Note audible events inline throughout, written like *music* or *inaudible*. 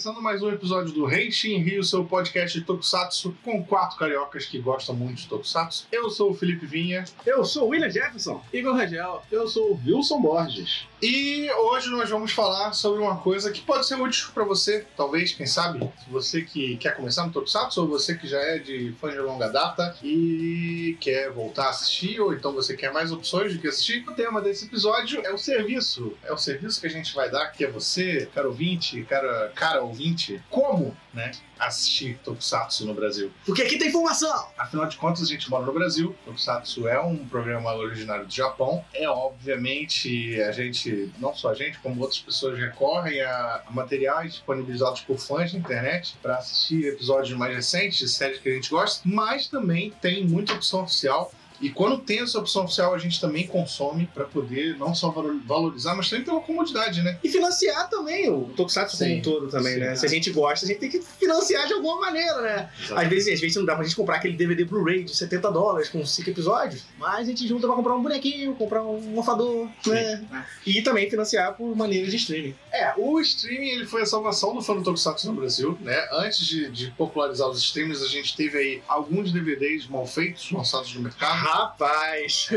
começando mais um episódio do Henshin Rio, seu podcast de Tokusatsu, com quatro cariocas que gostam muito de Tokusatsu. Eu sou o Felipe Vinha. Eu sou o William Jefferson. Igor Rangel. Eu sou o Wilson Borges. E hoje nós vamos falar sobre uma coisa que pode ser útil para você, talvez, quem sabe, você que quer começar no Tokusatsu ou você que já é de fã de longa data e quer voltar a assistir, ou então você quer mais opções de que assistir. O tema desse episódio é o serviço. É o serviço que a gente vai dar, que é você, cara ouvinte, cara, cara ouvinte, como, né, assistir Tokusatsu no Brasil. Porque aqui tem informação. Afinal de contas, a gente mora no Brasil. Tokusatsu é um programa originário do Japão. É, obviamente, a gente, não só a gente, como outras pessoas recorrem a, a materiais disponibilizados por fãs da internet para assistir episódios mais recentes de séries que a gente gosta, mas também tem muita opção oficial e quando tem essa opção oficial, a gente também consome para poder não só valorizar, mas também pela comodidade, né? E financiar também o Tokusatsu como um todo também, sim, né? É. Se a gente gosta, a gente tem que financiar de alguma maneira, né? Às vezes, às vezes não dá pra gente comprar aquele DVD Blu-ray de 70 dólares com 5 episódios, mas a gente junta pra comprar um bonequinho, comprar um mofador, né? E também financiar por maneiras de streaming. É, o streaming ele foi a salvação do fã do Tokusatsu no Brasil, né? Antes de, de popularizar os streams, a gente teve aí alguns DVDs mal feitos lançados no mercado. Rapaz!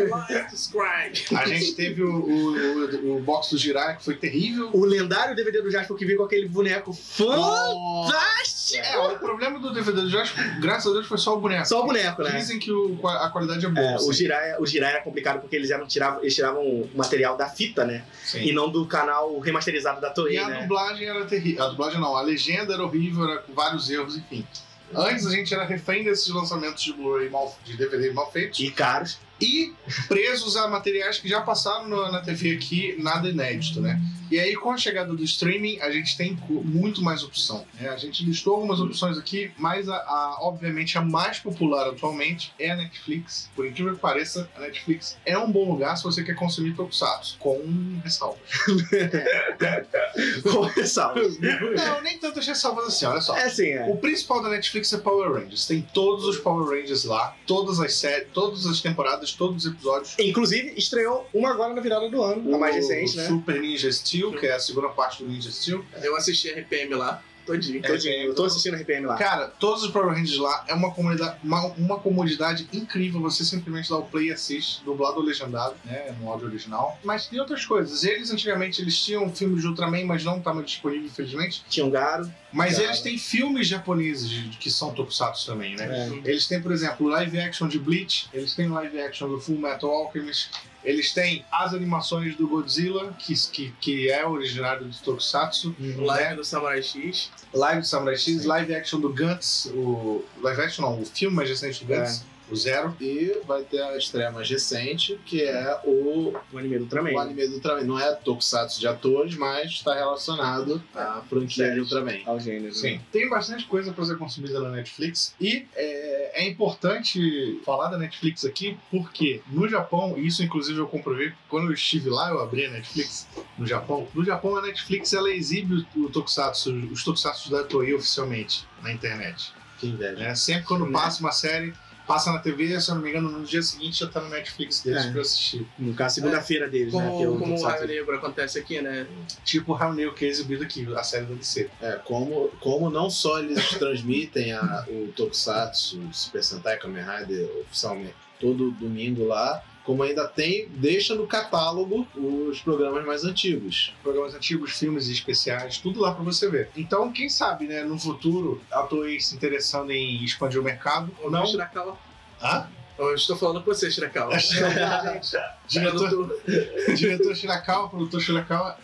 a gente teve o, o, o, box do Jiraiya, que foi terrível. O lendário DVD do Jasper que veio com aquele boneco fantástico! É, o problema do DVD do Jasper, graças a Deus, foi só o boneco. Só o boneco, né? Dizem que o, a qualidade é boa. É, o, Jiraiya, o Jiraiya era complicado porque eles, eram, tiravam, eles tiravam o material da fita, né? Sim. E não do canal remasterizado da Toei, E a né? dublagem era terrível. A dublagem não, a legenda era horrível, era com vários erros, enfim. Antes a gente era refém desses lançamentos de Blu-ray mal, de DVD mal feitos. E caros. E presos a materiais que já passaram no, na TV aqui, nada inédito, né? E aí, com a chegada do streaming, a gente tem muito mais opção. Né? A gente listou algumas opções aqui, mas a, a, obviamente a mais popular atualmente é a Netflix. Por incrível que pareça, a Netflix é um bom lugar se você quer consumir Tokusatsu, com ressalvas. com ressalvas. Não, nem tantas ressalvas assim, olha só. É assim, é. O principal da Netflix é Power Rangers. Tem todos os Power Rangers lá, todas as séries, todas as temporadas, todos os episódios. Inclusive, estreou uma agora na virada do ano, o, a mais recente, né? Super Ninja Steel Steel, que é a segunda parte do Ninja Steel. Eu assisti RPM lá. Todinho. Todinho. Eu tô assistindo RPM lá. Cara, todos os Power Rangers lá é uma comunidade, uma, uma comodidade incrível. Você simplesmente dá o play e assiste, dublado ou legendado, né? No áudio original. Mas tem outras coisas. Eles, antigamente, eles tinham filmes de Ultraman, mas não estava disponível, infelizmente. Tinham Garo. Mas Garo. eles têm filmes japoneses que são tokusatsu também, né? É. Eles têm, por exemplo, live action de Bleach. Eles têm live action do Full Metal Alchemist. Eles têm as animações do Godzilla, que, que, que é originário do Tokusatsu. Uhum. Live né? do Samurai X. Live do Samurai X, Sim. live action do Gantz, o. Live action não, o filme mais recente do Gantz. É o Zero. E vai ter a estreia mais recente, que é o, o anime do Ultraman. O anime do Ultraman. Não é Tokusatsu de atores, mas está relacionado à franquia de Ultraman. Ao gênero. Né? Sim. Tem bastante coisa para ser consumida na Netflix. E é, é, importante falar da Netflix aqui, porque no Japão, e isso inclusive eu comprovei quando eu estive lá, eu abri a Netflix no Japão. No Japão, a Netflix ela exibe o Tokusatsu, os Tokusatsu da Toei oficialmente na internet. Que inveja. É, sempre quando passa uma série passa na TV, se eu não me engano, no dia seguinte já tá no Netflix deles é. pra assistir. No caso, segunda-feira deles, como, né? Que é o como o Raio Negro acontece aqui, né? Tipo o Raio Negro que é exibido aqui, a série do DC. É, como, como não só eles *laughs* transmitem a, o Tokusatsu, o Super Sentai Kamen Rider oficialmente todo domingo lá, como ainda tem, deixa no catálogo os programas mais antigos. Programas antigos, filmes especiais, tudo lá para você ver. Então, quem sabe, né, no futuro, a Toei se interessando em expandir o mercado ou não. Shirakawa. Hã? Eu estou falando com você, Shirakawa. *laughs* diretor, diretor Shirakawa, produtor Shirakawa.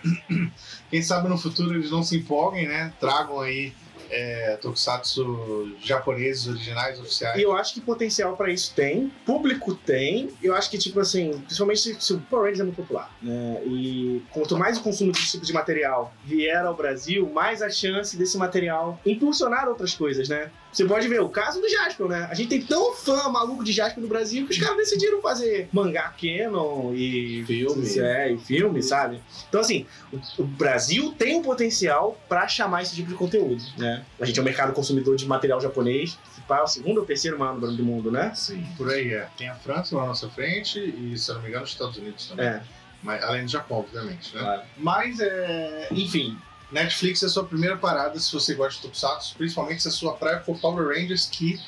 *clears throat* Quem sabe no futuro eles não se empolguem, né? Tragam aí é, tokusatsu japoneses originais, oficiais. E eu acho que potencial para isso tem, público tem. Eu acho que, tipo assim, principalmente se, se o Power Rangers é muito popular, né? E quanto mais o consumo desse tipo de material vier ao Brasil, mais a chance desse material impulsionar outras coisas, né? Você pode ver o caso do Jasper, né? A gente tem tão fã maluco de Jasper no Brasil que os caras decidiram fazer mangá canon e filme, é, e filme, sabe? Então assim, o, o Brasil tem um potencial para chamar esse tipo de conteúdo, né? A gente é um mercado consumidor de material japonês, o segundo ou terceiro maior do mundo, né? Sim, por aí é. Tem a França na nossa frente e, se eu não me engano, os Estados Unidos também. É. Mas, além do Japão, obviamente, né? Claro. Mas, é, enfim, Netflix é a sua primeira parada se você gosta de Tokusatsu, principalmente se a sua praia for Power Rangers, que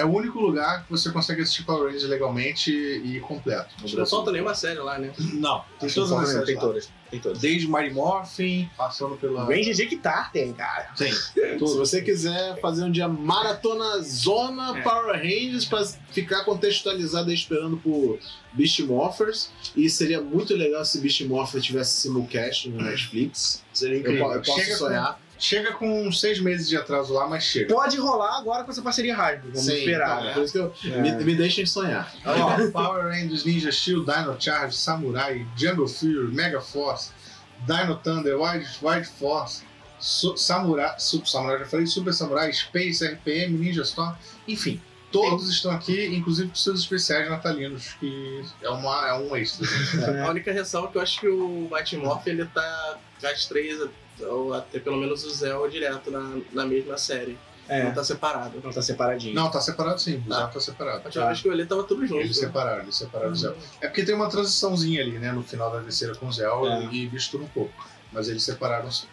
é o único lugar que você consegue assistir Power Rangers legalmente e completo. Acho não falta nenhuma série lá, né? Não, tem todas as séries tem todas. Tem todas. Desde Mighty Morphin, passando pela. Ranger Jequitar tem, cara. Tem. *laughs* Se você quiser fazer um dia maratona zona É. Power Rangers pra ficar contextualizado aí esperando por Beast Morphers. E seria muito legal se Beast Morphers tivesse simulcast no Netflix. Seria Eu, incrível. po- eu posso Chega sonhar. Chega com uns seis meses de atraso lá, mas chega. Pode rolar agora com essa parceria Hasbro, vamos Sim, esperar. então, né? Por isso que eu, É. me, me deixem sonhar. Ó, Power Rangers, Ninja Shield, Dino Charge, Samurai, Jungle Fury, Mega Force, Dino Thunder, Wild, Wild Force, Su- Samurai, Super Samurai, já falei, Super Samurai, Space, RPM, Ninja Storm, enfim. Todos estão aqui, inclusive com seus especiais natalinos, que é, uma, é um extra. *laughs* A única ressalva é que eu acho que o Mighty Morph ele tá com as três, ou até pelo menos o Zell direto na, na mesma série. É, Não tá separado. não tá separadinho. Não, tá separado sim, o Tá. Zé tá separado. A última vez que eu olhei tava tudo junto. Eles separaram, eles separaram o Zé. É porque tem uma transiçãozinha ali, né, no final da terceira com o Zé É. e mistura um pouco. Mas eles separaram sim.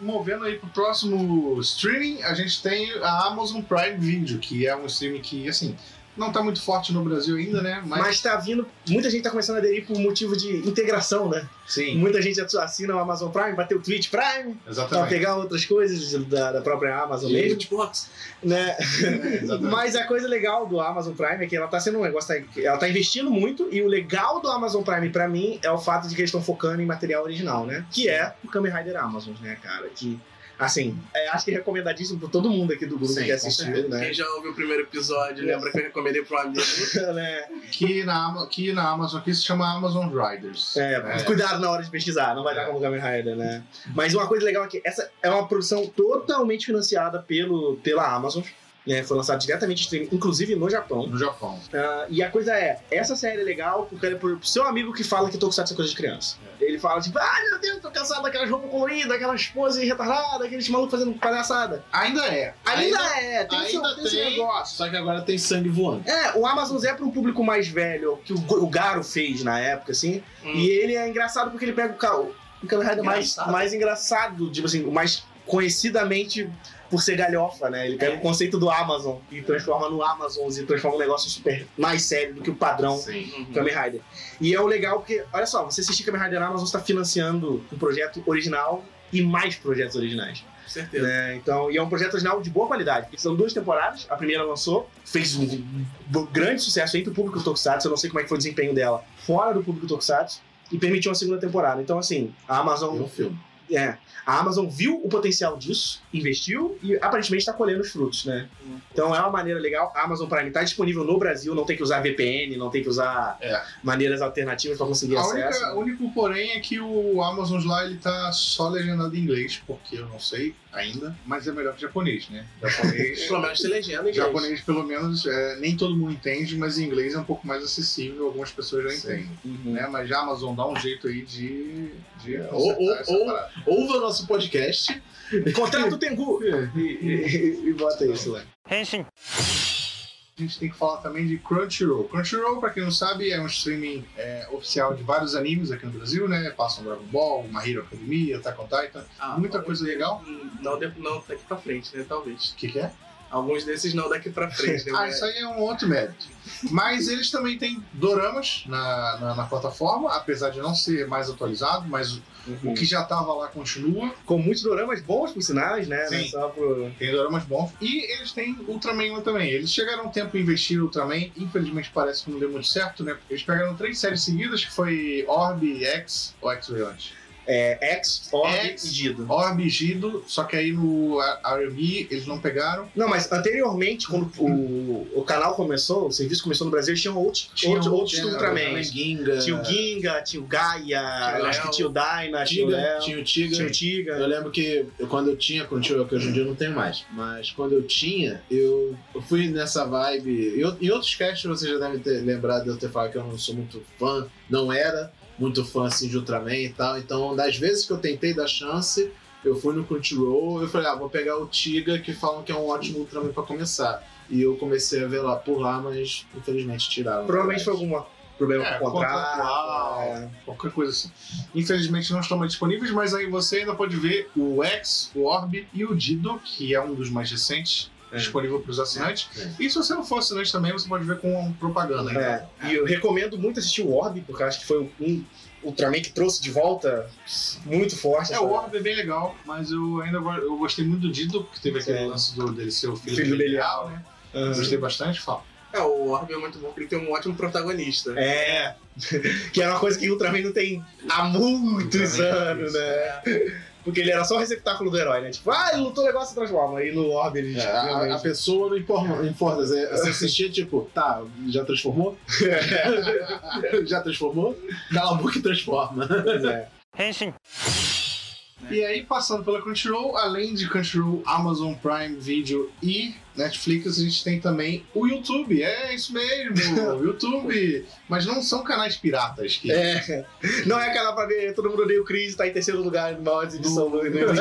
Movendo aí pro próximo streaming, a gente tem a Amazon Prime Video, que é um streaming que, assim, não tá muito forte no Brasil ainda, né? Mas, Mas tá vindo, muita gente tá começando a aderir por motivo de integração, né? sim, Muita gente assina o Amazon Prime, vai ter o Twitch Prime, pra exatamente. pegar outras coisas da, da própria Amazon mesmo, Xbox. né? É, exatamente. Mas a coisa legal do Amazon Prime é que ela tá sendo um negócio, tá- ela tá investindo muito, e o legal do Amazon Prime pra mim é o fato de que eles estão focando em material original, né? Que é o Kamen Rider Amazon, né, cara? Que, assim, é, acho que é recomendadíssimo por todo mundo aqui do grupo Sim, que assistiu, né? Quem já ouviu o primeiro episódio lembra que eu recomendei pro amigo. *laughs* né? Que, na, que na Amazon aqui se chama Amazon Riders. É, né? cuidado na hora de pesquisar, não vai É. dar como Kamen Rider, né? Mas uma coisa legal é que essa é uma produção totalmente financiada pelo, pela Amazon. Né, foi lançado diretamente streaming, inclusive no Japão. No Japão. Ah, e a coisa é, essa série é legal porque é pro seu amigo que fala que Tokusatsu é coisa de criança. Ele fala tipo, ah, meu Deus, tô cansado daquelas roupas coloridas, aquelas poses retardadas, aqueles malucos fazendo palhaçada. Ainda é. Ainda, é, tem, o seu, ainda tem esse tem, negócio. só que agora tem sangue voando. É, o Amazon é para um público mais velho, que o, o Garo fez na época, assim. E ele é engraçado porque ele pega o, o Kamen Rider mais, mais engraçado, tipo assim, o mais conhecidamente por ser galhofa, né? Ele pega É. o conceito do Amazon e transforma no Amazon e transforma um negócio super mais sério do que o padrão Sim. Uhum. Kamen Rider. E é o legal porque, olha só, você assistir Kamen Rider na Amazon está financiando um projeto original e mais projetos originais. Com certeza. né? Então, e é um projeto original de boa qualidade. São duas temporadas. A primeira lançou, fez um grande sucesso entre o público Tokusatsu. Eu não sei como é que foi o desempenho dela fora do público Tokusatsu. E permitiu uma segunda temporada. Então, assim, a Amazon É um filme. É, a Amazon viu o potencial disso, investiu e aparentemente está colhendo os frutos, né? Hum. Então é uma maneira legal. A Amazon Prime está disponível no Brasil, não tem que usar VPN, não tem que usar É. maneiras alternativas para conseguir A acesso. única, o único porém é que o Amazon lá ele tá só legendado em inglês, porque eu não sei ainda, mas é melhor que japonês, né? Japonês, *laughs* Pelo menos tem legenda em japonês pelo menos é, nem todo mundo entende, mas em inglês é um pouco mais acessível, algumas pessoas já Sim. entendem, Uhum. né? Mas já a Amazon dá um jeito aí de, de É, ou- ou- essa ou- parada. Ouva nosso podcast. Contrata o Tengu *laughs* e, e- e bota isso lá. A gente tem que falar também de Crunchyroll. Crunchyroll, pra quem não sabe, é um streaming é, oficial de vários animes aqui no Brasil, né? Passam Dragon Ball, My Hero Academia, Attack on Titan. Ah, Muita coisa legal. Não, não daqui pra frente, né? Talvez. O que, que é? Alguns desses não daqui pra frente, né? *laughs* Ah, isso aí é um outro mérito. Mas eles também têm doramas na, na, na plataforma, apesar de não ser mais atualizado, mas o que já tava lá continua. Com muitos doramas bons, por sinais, né? Sim. Pro... Tem doramas bons. E eles têm Ultraman lá também. Eles chegaram um tempo a investir no Ultraman, infelizmente parece que não deu muito certo, né? Eles pegaram três séries seguidas, que foi Orb, X ou X veio antes? É, X, Orb X. e Dido. Orb e Gido, só que aí no R&B eles não pegaram. Não, mas anteriormente, quando o, o canal começou, o serviço começou no Brasil, eles tinham outros, Tinha outros, outro, outros tinha Ultraman. Ginga. Tinha o Ginga, tinha o Gaia, o acho que tinha o Dyna, tinha o Léo, tinha o Tiga. tinha o Tiga. Eu lembro que eu- quando eu tinha Crunchyroll, que hoje em dia eu não tenho mais, mas quando eu tinha, eu, eu fui nessa vibe. Em outros casts vocês já devem ter lembrado de eu ter falado que eu não sou muito fã, não era muito fã assim de Ultraman e tal. Então, das vezes que eu tentei dar chance, eu fui no Crunchyroll eu falei, ah, vou pegar o Tiga, que falam que é um ótimo Ultraman pra começar. E eu comecei a ver lá por lá, mas infelizmente tiraram. Provavelmente foi alguma problema É, com o contrato. é. qualquer coisa assim. Infelizmente não estão mais disponíveis, mas aí você ainda pode ver o X, o Orb e o Dido, que é um dos mais recentes, É. disponível para os assinantes. É. E se você não for assinante também, você pode ver com propaganda. então. É, E eu recomendo muito assistir o Orb, porque eu acho que foi um Ultraman que trouxe de volta muito forte. É, o Orb é bem legal, mas eu ainda eu gostei muito do Dido, porque teve aquele É. lance do, dele ser o filho, Filho do Belial, né? Aham. Gostei bastante, fala. É, o Orb é muito bom porque ele tem um ótimo protagonista. É, *laughs* que era uma coisa que o Ultraman não tem há muitos é anos, difícil. né? *laughs* Porque ele era só o receptáculo do herói, né? Tipo, ah, ele lutou legal, se transforma. Aí no Orb ele É, a, a pessoa não importa, importa. Você, assistia, tipo, tá, já transformou? *laughs* *laughs* já transformou? Cala a boca e transforma. Pois é. E aí, passando pela Crunchyroll, além de Crunchyroll, Amazon Prime Video e Netflix, a gente tem também o YouTube. É isso mesmo, *laughs* o YouTube. Mas não são canais piratas que. É. Não é aquela pra ver todo mundo odeia o Chris tá em terceiro lugar na maior exibição do, do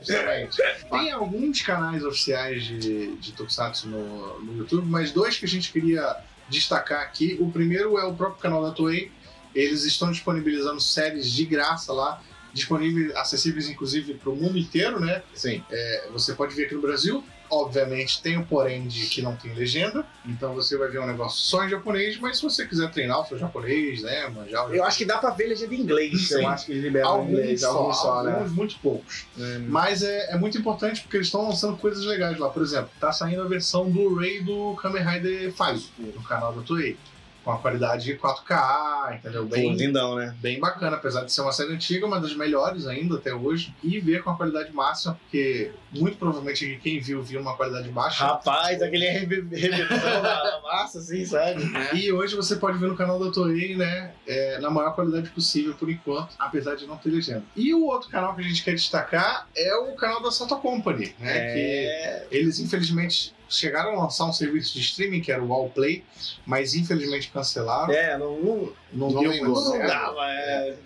Justamente. Tem alguns canais oficiais de, de Tokusatsu no, no YouTube, mas dois que a gente queria destacar aqui. O primeiro é o próprio canal da Toei. Eles estão disponibilizando séries de graça lá, disponíveis, acessíveis inclusive para o mundo inteiro, né? Sim. É, você pode ver aqui no Brasil. Obviamente tem o porém de que não tem legenda, então você vai ver um negócio só em japonês, mas se você quiser treinar o seu japonês, né, manjar o Eu acho que dá pra ver legenda em inglês. Sim. Eu acho que eles liberam alguns inglês, só, alguns só, né? alguns muito poucos. Mas é, é muito importante porque eles estão lançando coisas legais lá. Por exemplo, tá saindo a versão Blu-ray do Kamen Rider 5 no canal da Toei. Com a qualidade 4K, entendeu? Pô, Bem, lindão, né? bem bacana, apesar de ser uma série antiga, uma das melhores ainda até hoje. E ver com a qualidade máxima, porque muito provavelmente quem viu, viu uma qualidade baixa. Rapaz, aquele rebentão da *laughs* massa, assim, sabe? E hoje você pode ver no canal da Toei, né? é, na maior qualidade possível por enquanto, apesar de não ter legenda. E o outro canal que a gente quer destacar é o canal da Sato Company, né? Que É. eles infelizmente chegaram a lançar um serviço de streaming que era o Wallplay, mas infelizmente cancelaram. É, não, não, Não, não deu não dava. É.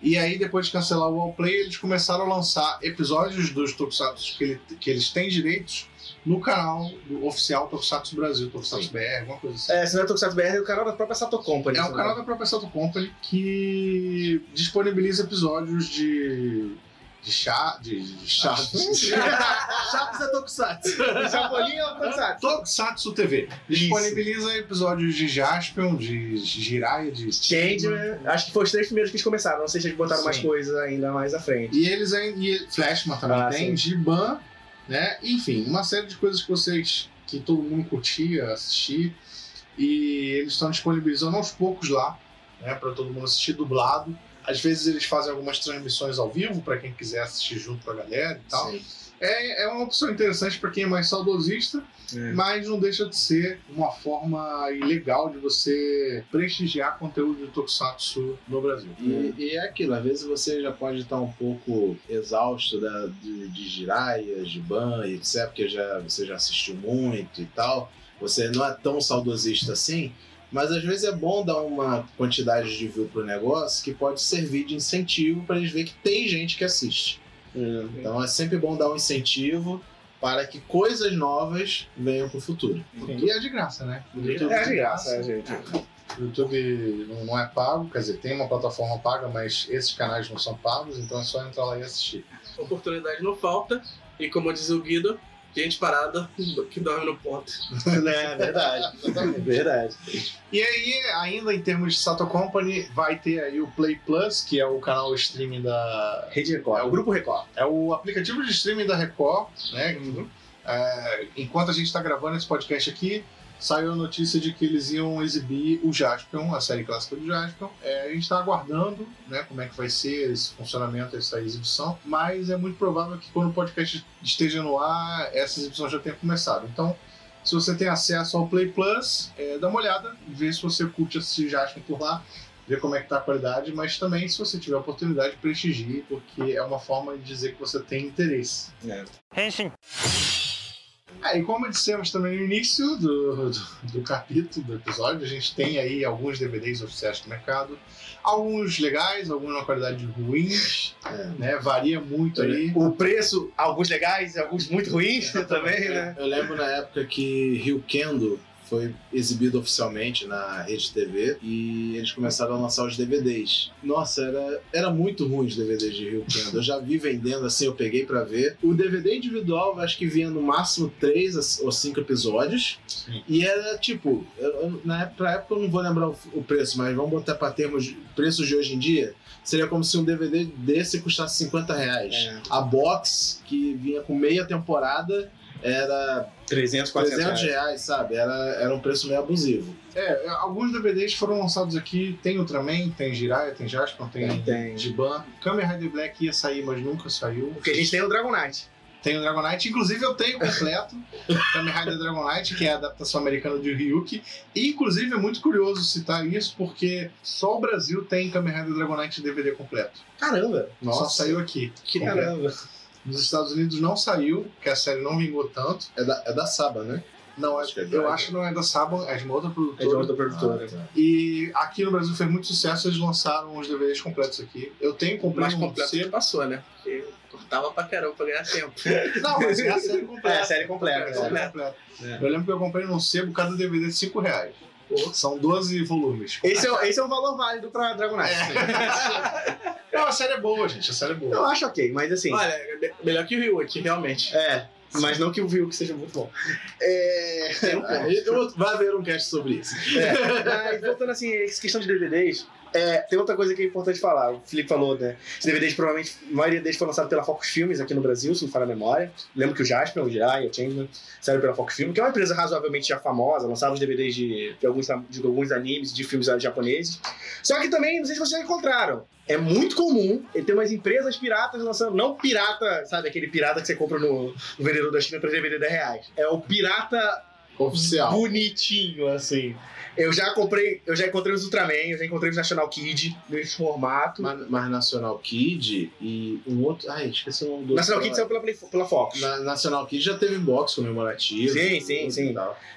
E aí, depois de cancelar o Wallplay, eles começaram a lançar episódios dos Tokusatsu que, ele- que eles têm direitos no canal do oficial Tokusatsu Brasil, Tokusatsu BR, alguma coisa assim. É, se não é Tokusatsu BR, é o canal da própria Sato Company. É sabe? canal da própria Sato Company que disponibiliza episódios de. De chá. de, de chá. Chaves *laughs* é Tokusatsu. Chapolin é Tokusatsu. Tokusatsu TV. Disponibiliza episódios de Jaspion, de Jiraiya, de. Changeman, acho que foi os três primeiros que eles começaram. Não sei se eles botaram Sim. mais coisas ainda mais à frente. E eles ainda. Flashman também Ah, tem, Giban, né? Enfim, uma série de coisas que vocês. que todo mundo curtia assistir. E eles estão disponibilizando aos poucos lá, né? Pra todo mundo assistir dublado. Às vezes eles fazem algumas transmissões ao vivo para quem quiser assistir junto com a galera e tal. Sim. É, é uma opção interessante para quem é mais saudosista, É. mas não deixa de ser uma forma legal de você prestigiar conteúdo de Tokusatsu no Brasil. E, e é aquilo, às vezes você já pode estar um pouco exausto da, de, de Jiraiya, Giban e etc, porque já, você já assistiu muito e tal. Você não é tão saudosista assim, mas às vezes é bom dar uma quantidade de view pro negócio que pode servir de incentivo para eles verem que tem gente que assiste. Então é sempre bom dar um incentivo para que coisas novas venham pro futuro. E é de graça, né? YouTube É de graça, é, gente. O YouTube não- não é pago, quer dizer, tem uma plataforma paga, mas esses canais não são pagos, então é só entrar lá e assistir. Oportunidade não falta. E como diz o Guido, gente parada que dorme no ponto. *laughs* É verdade. verdade. E aí, ainda em termos de Sato Company, vai ter aí o Play Plus, que é o canal streaming da. Rede Record. É o- o Grupo Record. É o aplicativo de streaming da Record, né? Uhum. É, enquanto a gente está gravando esse podcast aqui, saiu a notícia de que eles iam exibir o Jaspion, a série clássica do Jaspion. É, a gente está aguardando né, como é que vai ser esse funcionamento, essa exibição, mas é muito provável que quando o podcast esteja no ar, essa exibição já tenha começado. Então, se você tem acesso ao Play Plus, é, dá uma olhada, vê se você curte assistir Jaspion por lá, ver como é que tá a qualidade, mas também, se você tiver a oportunidade, prestigie, porque é uma forma de dizer que você tem interesse. É, e como dissemos também no início do, do, do capítulo, do episódio, a gente tem aí alguns DVDs oficiais do mercado. Alguns legais, alguns na qualidade ruins, É. né? Varia muito aí. O preço, alguns legais e alguns muito ruins também, né? Eu lembro na época que Rio Kendo foi exibido oficialmente na Rede TV e eles começaram a lançar os DVDs. Nossa, era, era muito ruim os DVDs de Rio Kendo. Eu já vi vendendo assim, eu peguei pra ver. O DVD individual, acho que vinha no máximo três ou cinco episódios. Sim. E era tipo, eu- na época, pra época eu não vou lembrar o, o preço, mas vamos botar pra termos preços de hoje em dia. Seria como se um DVD desse custasse 50 reais. É. A box, que vinha com meia temporada, era 300, 400 300 reais. reais, sabe? Era, era um preço meio abusivo. É, alguns DVDs foram lançados aqui. Tem Ultraman, tem Jiraiya, tem Jaspion, tem Tem. Giban. Kamen Rider Black ia sair, mas nunca saiu. Porque a gente tem o Dragon Knight. Tem o Dragon Knight, inclusive eu tenho completo. *laughs* Kamen Rider Dragon Knight, que é a adaptação americana de Ryuki. E, inclusive, é muito curioso citar isso, porque só o Brasil tem Kamen Rider Dragon Knight DVD completo. Caramba. Só saiu aqui. Que completo. caramba. Nos Estados Unidos não saiu, porque a série não vingou tanto. É da, é da Saba, né? Não, Acho que é eu acho que não é da Saban, é de uma outra É de produtora. outra produtora. Ah, tá. E aqui no Brasil fez muito sucesso, eles lançaram os DVDs completos aqui. Eu tenho, O comprei mais um completo que sebo. passou, né? Porque cortava pra caramba pra ganhar tempo. *laughs* Não, mas é a série *laughs* completa. É, a série completa. É a série né? completa. É. Eu lembro que eu comprei num sebo cada DVD de 5 reais. São 12 volumes. Esse é, esse é um valor válido pra Dragon Knight. Não, a série é boa, gente. A série é boa. Eu acho ok, mas assim. Olha, é me- melhor que o Rio aqui, realmente. É, mas não que o Viu que seja muito bom. É, Tem um ponto. *laughs* Vai haver um cast sobre isso. é, mas voltando assim, essa questão de DVDs, é, tem outra coisa que é importante falar. O Felipe falou, né? Os DVDs, provavelmente, a maioria deles foram lançados pela Focus Filmes aqui no Brasil, se não falha a memória. Lembro que o Jasper, o Jiraiya, o Changeman, saíram pela Focus Filmes, que é uma empresa razoavelmente já famosa, lançava os DVDs de, de, alguns, de alguns animes, de filmes japoneses. Só que também, não sei se vocês já encontraram, é muito comum ter umas empresas piratas lançando, não pirata, sabe, aquele pirata que você compra no, no vendedor da China para DVD 10 reais. É o pirata Oficial. bonitinho, assim. Eu já comprei, eu já encontrei os Ultraman, eu já encontrei os National Kid nesse formato. Mas, mas National Kid e um outro. Ai, esqueci o nome do. National. Kid saiu pela, pela Fox. Na, National Kid já teve box comemorativo. Sim, sim, sim.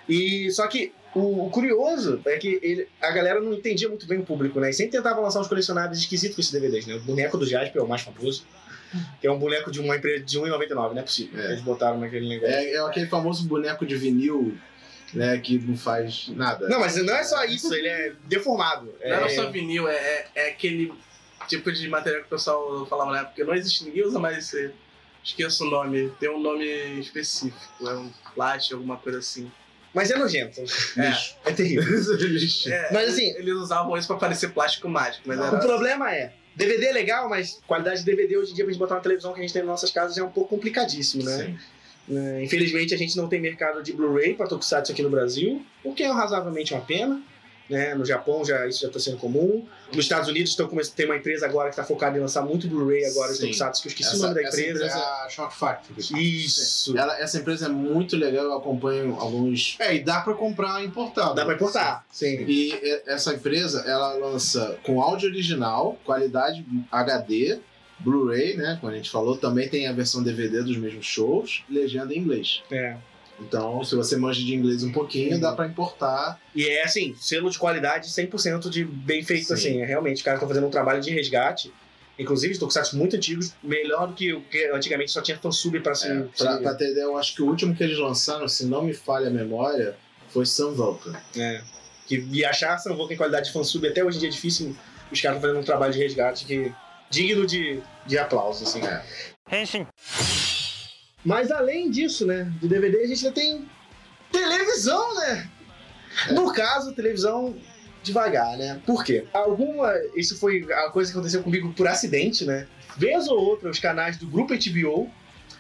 e. E só que o, o curioso é que ele- a galera não entendia muito bem o público, né? E sempre tentava lançar uns colecionáveis esquisitos com esses DVDs, né? O boneco do Jasper é o mais famoso. Que é um boneco de uma empresa de R$1,99, não é possível. É. Eles botaram naquele negócio. É, é aquele famoso boneco de vinil, né? Que não faz nada. Não, mas não é só isso, ele é deformado. Não era É- só vinil, é, é, é aquele tipo de material que o pessoal falava na época. porque Não existe, ninguém usa mais esse. Esqueço o nome, tem um nome específico, é um plástico, alguma coisa assim. Mas é nojento. *laughs* Lixo. É terrível. *laughs* Lixo. É, Mas assim- Eles usavam isso pra parecer plástico mágico, mas O era. problema é, DVD é legal, mas qualidade de DVD hoje em dia pra gente botar na televisão que a gente tem nas nossas casas é um pouco complicadíssimo, né? Sim. Né, Infelizmente a gente não tem mercado de Blu-ray para Tokusatsu aqui no Brasil, o que é razoavelmente uma pena. Né? No Japão já isso já está sendo comum. Nos Estados Unidos estão começando tem uma empresa agora que está focada em lançar muito Blu-ray agora de Sim. Tokusatsu, que eu esqueci Essa- o nome da essa empresa. É a Shock Factory. Isso. Ela- essa empresa é muito legal, eu acompanho alguns. É, e dá pra comprar importado. Dá para importar. Sim. E e- essa empresa, ela lança com áudio original, qualidade HD, Blu-ray, né? Como a gente falou, também tem a versão DVD dos mesmos shows, legenda em inglês. É. Então, se você manja de inglês um pouquinho, dá pra importar. E é assim, selo de qualidade 100% de bem feito, Sim. assim. É, realmente, os caras estão fazendo um trabalho de resgate. Inclusive, Tokusatsu muito antigos, melhor do que o que antigamente só tinha fansub para se... É, pra, pra ter ideia, eu acho que o último que eles lançaram, se não me falha a memória, foi Sun Vulcan. É. Que, e achar Sanvoca em qualidade de fansub até hoje em dia é difícil. Os caras estão fazendo um trabalho de resgate que digno de, de aplauso, assim. É. Mas além disso, né, de DVD, a gente ainda tem televisão, né? No caso, televisão devagar, né? Por quê? Alguma. Isso foi a coisa que aconteceu comigo por acidente, né? Vez ou outra, os canais do grupo HBO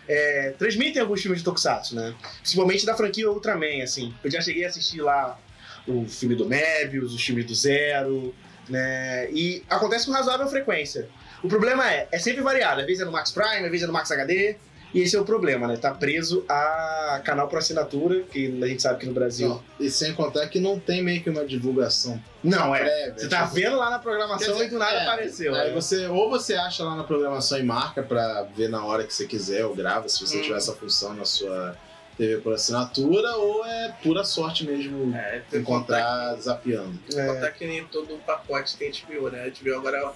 é, transmitem alguns filmes de Tokusatsu, né? Principalmente da franquia Ultraman, assim. Eu já cheguei a assistir lá o filme do Mebius, o filme do Zero, né? E acontece com razoável frequência. O problema é, é sempre variado. Às vezes é no Max Prime, às vezes é no Max HD. E esse é o problema, né? Tá preso a canal por assinatura, que a gente sabe que no Brasil. Não, e sem contar que não tem meio que uma divulgação Não, é. prévia. Você tá tipo, vendo lá na programação dizer, e do nada é, apareceu. Aí né? você, ou você acha lá na programação e marca pra ver na hora que você quiser, ou grava se você Hum. tiver essa função na sua TV por assinatura, ou é pura sorte mesmo É, tem que encontrar zapeando. É. contar que nem todo pacote tem HBO, né? HBO agora.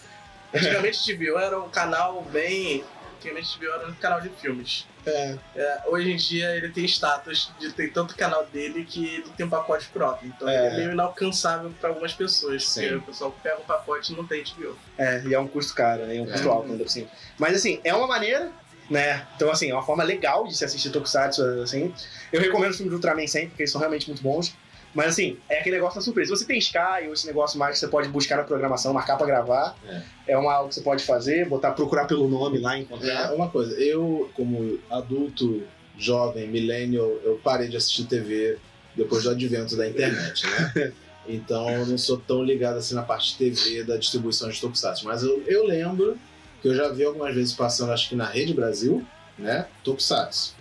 Antigamente HBO era um canal bem antigamente HBO era um canal de filmes. É. É, hoje em dia ele tem status de ter tanto canal dele que ele tem um pacote próprio. Então É. ele é meio inalcançável pra algumas pessoas. Porque Sim. o pessoal pega o pacote e não tem HBO. É, e é um custo caro, né? É um custo É. alto ainda por cima. Mas assim, é uma maneira, né? Então, assim, é uma forma legal de se assistir Tokusatsu, assim. Eu recomendo os filmes do Ultraman sempre, porque eles são realmente muito bons. Mas assim, é aquele negócio da surpresa. Se você tem Sky ou esse negócio mais que você pode buscar na programação, marcar pra gravar, é, uma algo que você pode fazer, botar, procurar pelo nome lá, É, encontrar. uma coisa, eu, como adulto, jovem, millennial, eu parei de assistir TV depois do advento da internet, né? *laughs* Então eu não sou tão ligado assim na parte de TV da distribuição de Tokusatsu. Mas eu, eu lembro que eu já vi algumas vezes passando, acho que na Rede Brasil, né? Tokusatsu.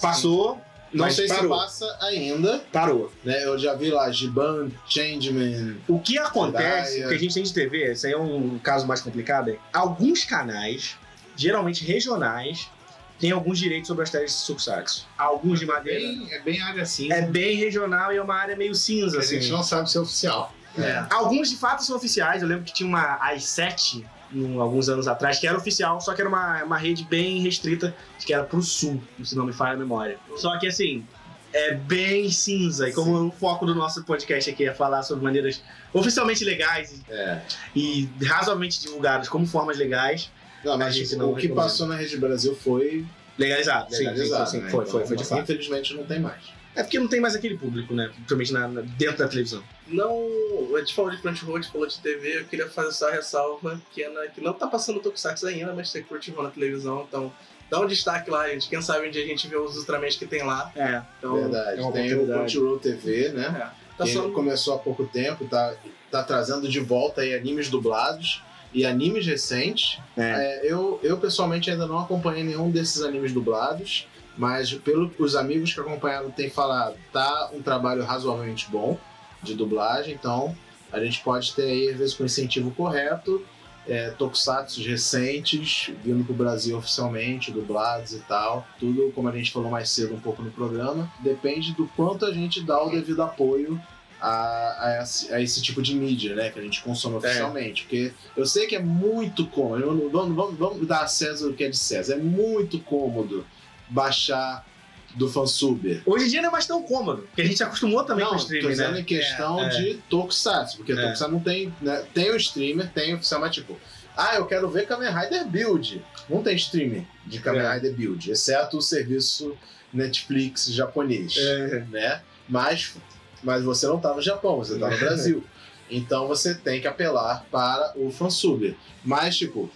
Passou, Não sei parou. se passa ainda, Parou. né? Eu já vi lá Giban, Changeman. O que acontece, o que a gente tem de TV, esse aí é um caso mais complicado, é alguns canais, geralmente regionais, têm alguns direitos sobre as de Tokusatsu. Alguns de É madeira. bem, é bem área cinza. É bem regional e é uma área meio cinza, a assim. gente não sabe se é oficial. É. Alguns de fato são oficiais. Eu lembro que tinha uma às 7 num- alguns anos atrás, que era oficial, só que era uma, uma rede bem restrita, que era pro sul, se não me falha a memória. Só que assim, é bem cinza. E como o foco do nosso podcast aqui é falar sobre maneiras oficialmente legais É. e razoavelmente divulgadas como formas legais, Não, mas tipo, não o que passou na Rede Brasil foi legalizado. Sim, sim, legalizado. sim, né? foi, Então, foi, foi de fato. Infelizmente não tem mais. É porque não tem mais aquele público, né? Principalmente na, na- dentro da televisão. Não. A gente falou de Crunchyroll, a gente falou de TV, eu queria fazer só a ressalva pequena que não tá passando Tokusatsu ainda, mas tem Crunchyroll na televisão, então dá um destaque lá, gente. Quem sabe um dia a gente vê os Ultramans que tem lá. É, então Verdade. é tem o. Crunchyroll TV, né? Tá que só começou há pouco tempo, tá, tá trazendo de volta aí animes dublados e animes recentes. É. É, eu, eu pessoalmente ainda não acompanhei nenhum desses animes dublados, mas pelo os amigos que acompanharam têm falado, tá um trabalho razoavelmente bom de dublagem, então a gente pode ter aí, às vezes, com o incentivo correto, é, tokusatsu recentes vindo pro Brasil oficialmente, dublados e tal. Tudo, como a gente falou mais cedo um pouco no programa, depende do quanto a gente dá o devido apoio a, a esse, a esse tipo de mídia, né? Que a gente consome oficialmente. Porque eu sei que é muito cômodo. Vamos, vamos, vamos dar a César o que é de César. É muito cômodo baixar do fansuber. Hoje em dia não é mais tão cômodo, porque a gente se acostumou também não, com o tô streaming, dizendo né? em questão É, é. de Tokusatsu, porque É. Tokusatsu não tem, né, tem o streamer, tem o oficial, mas tipo, ah, eu quero ver Kamen Rider Build. Não tem streaming de Kamen É. Rider Build, exceto o serviço Netflix japonês, É. né? Mas, mas você não tá no Japão, você tá no Brasil. Então você tem que apelar para o fansub. Mas, tipo,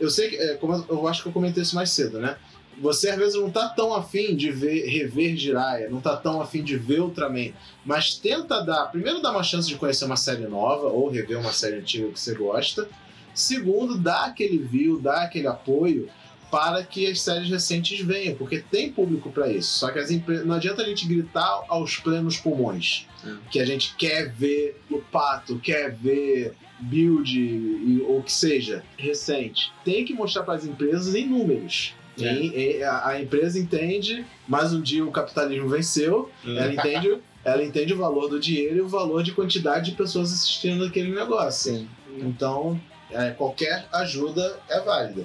eu sei que, é, como eu, eu acho que eu comentei isso mais cedo, né? Você às vezes não tá tão afim de ver, rever Jiraiya, não tá tão afim de ver Ultraman, mas tenta dar, primeiro dar uma chance de conhecer uma série nova ou rever uma série antiga que você gosta. Segundo, dá aquele view, dá aquele apoio para que as séries recentes venham, porque tem público para isso. Só que as empre... não adianta a gente gritar aos plenos pulmões É. que a gente quer ver o pato, quer ver build ou o que seja recente. Tem que mostrar para as empresas em números. É. Em- em- a, a empresa entende, mais um dia o capitalismo venceu, É. ela entende, ela entende o valor do dinheiro e o valor de quantidade de pessoas assistindo aquele negócio. Sim. Então, é, qualquer ajuda é válida.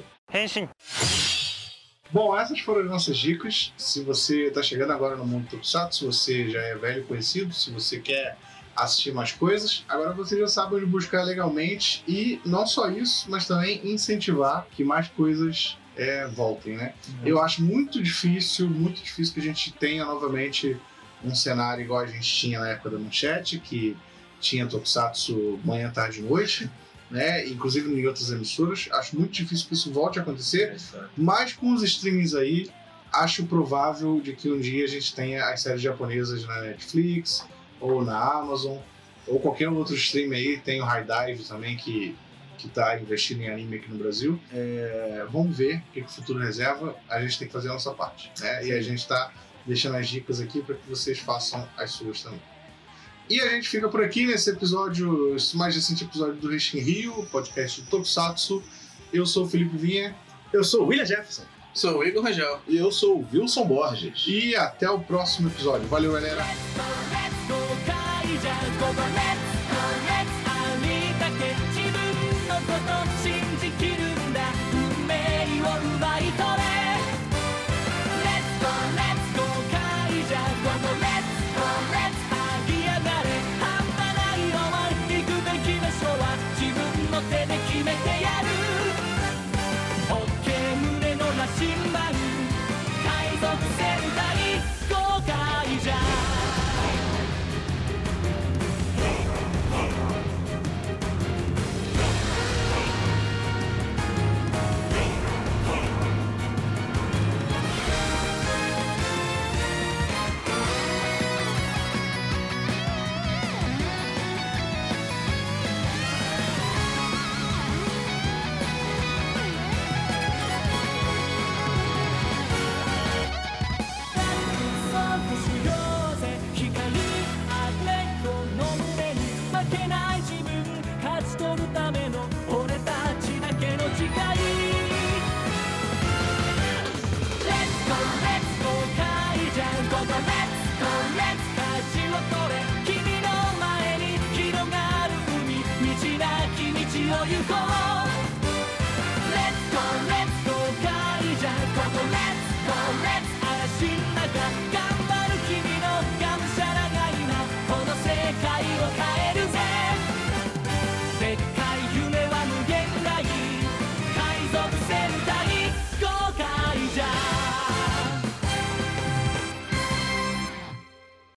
Bom, essas foram as nossas dicas. Se você está chegando agora no mundo Tokusatsu, se você já é velho conhecido, se você quer assistir mais coisas, agora você já sabe onde buscar legalmente e não só isso, mas também incentivar que mais coisas é, voltem, né? Eu acho muito difícil, muito difícil que a gente tenha novamente um cenário igual a gente tinha na época da Manchete, que tinha Tokusatsu manhã, tarde e noite, né? Inclusive em outras emissoras. Acho muito difícil que isso volte a acontecer. Mas com os streamings aí, acho provável de que um dia a gente tenha as séries japonesas na Netflix, ou na Amazon, ou qualquer outro stream aí. Tem o High Dive também, que, que tá investindo em anime aqui no Brasil. É, vamos ver o que, que o futuro reserva. A gente tem que fazer a nossa parte. Né? E a gente tá deixando as dicas aqui para que vocês façam as suas também. E a gente fica por aqui nesse episódio, esse mais recente episódio do Rishin Rio, podcast do Tokusatsu. Eu sou o Felipe Vinha. Eu sou o William Jefferson. Sou o Igor Rangel. E eu sou o Wilson Borges. E até o próximo episódio. Valeu, galera!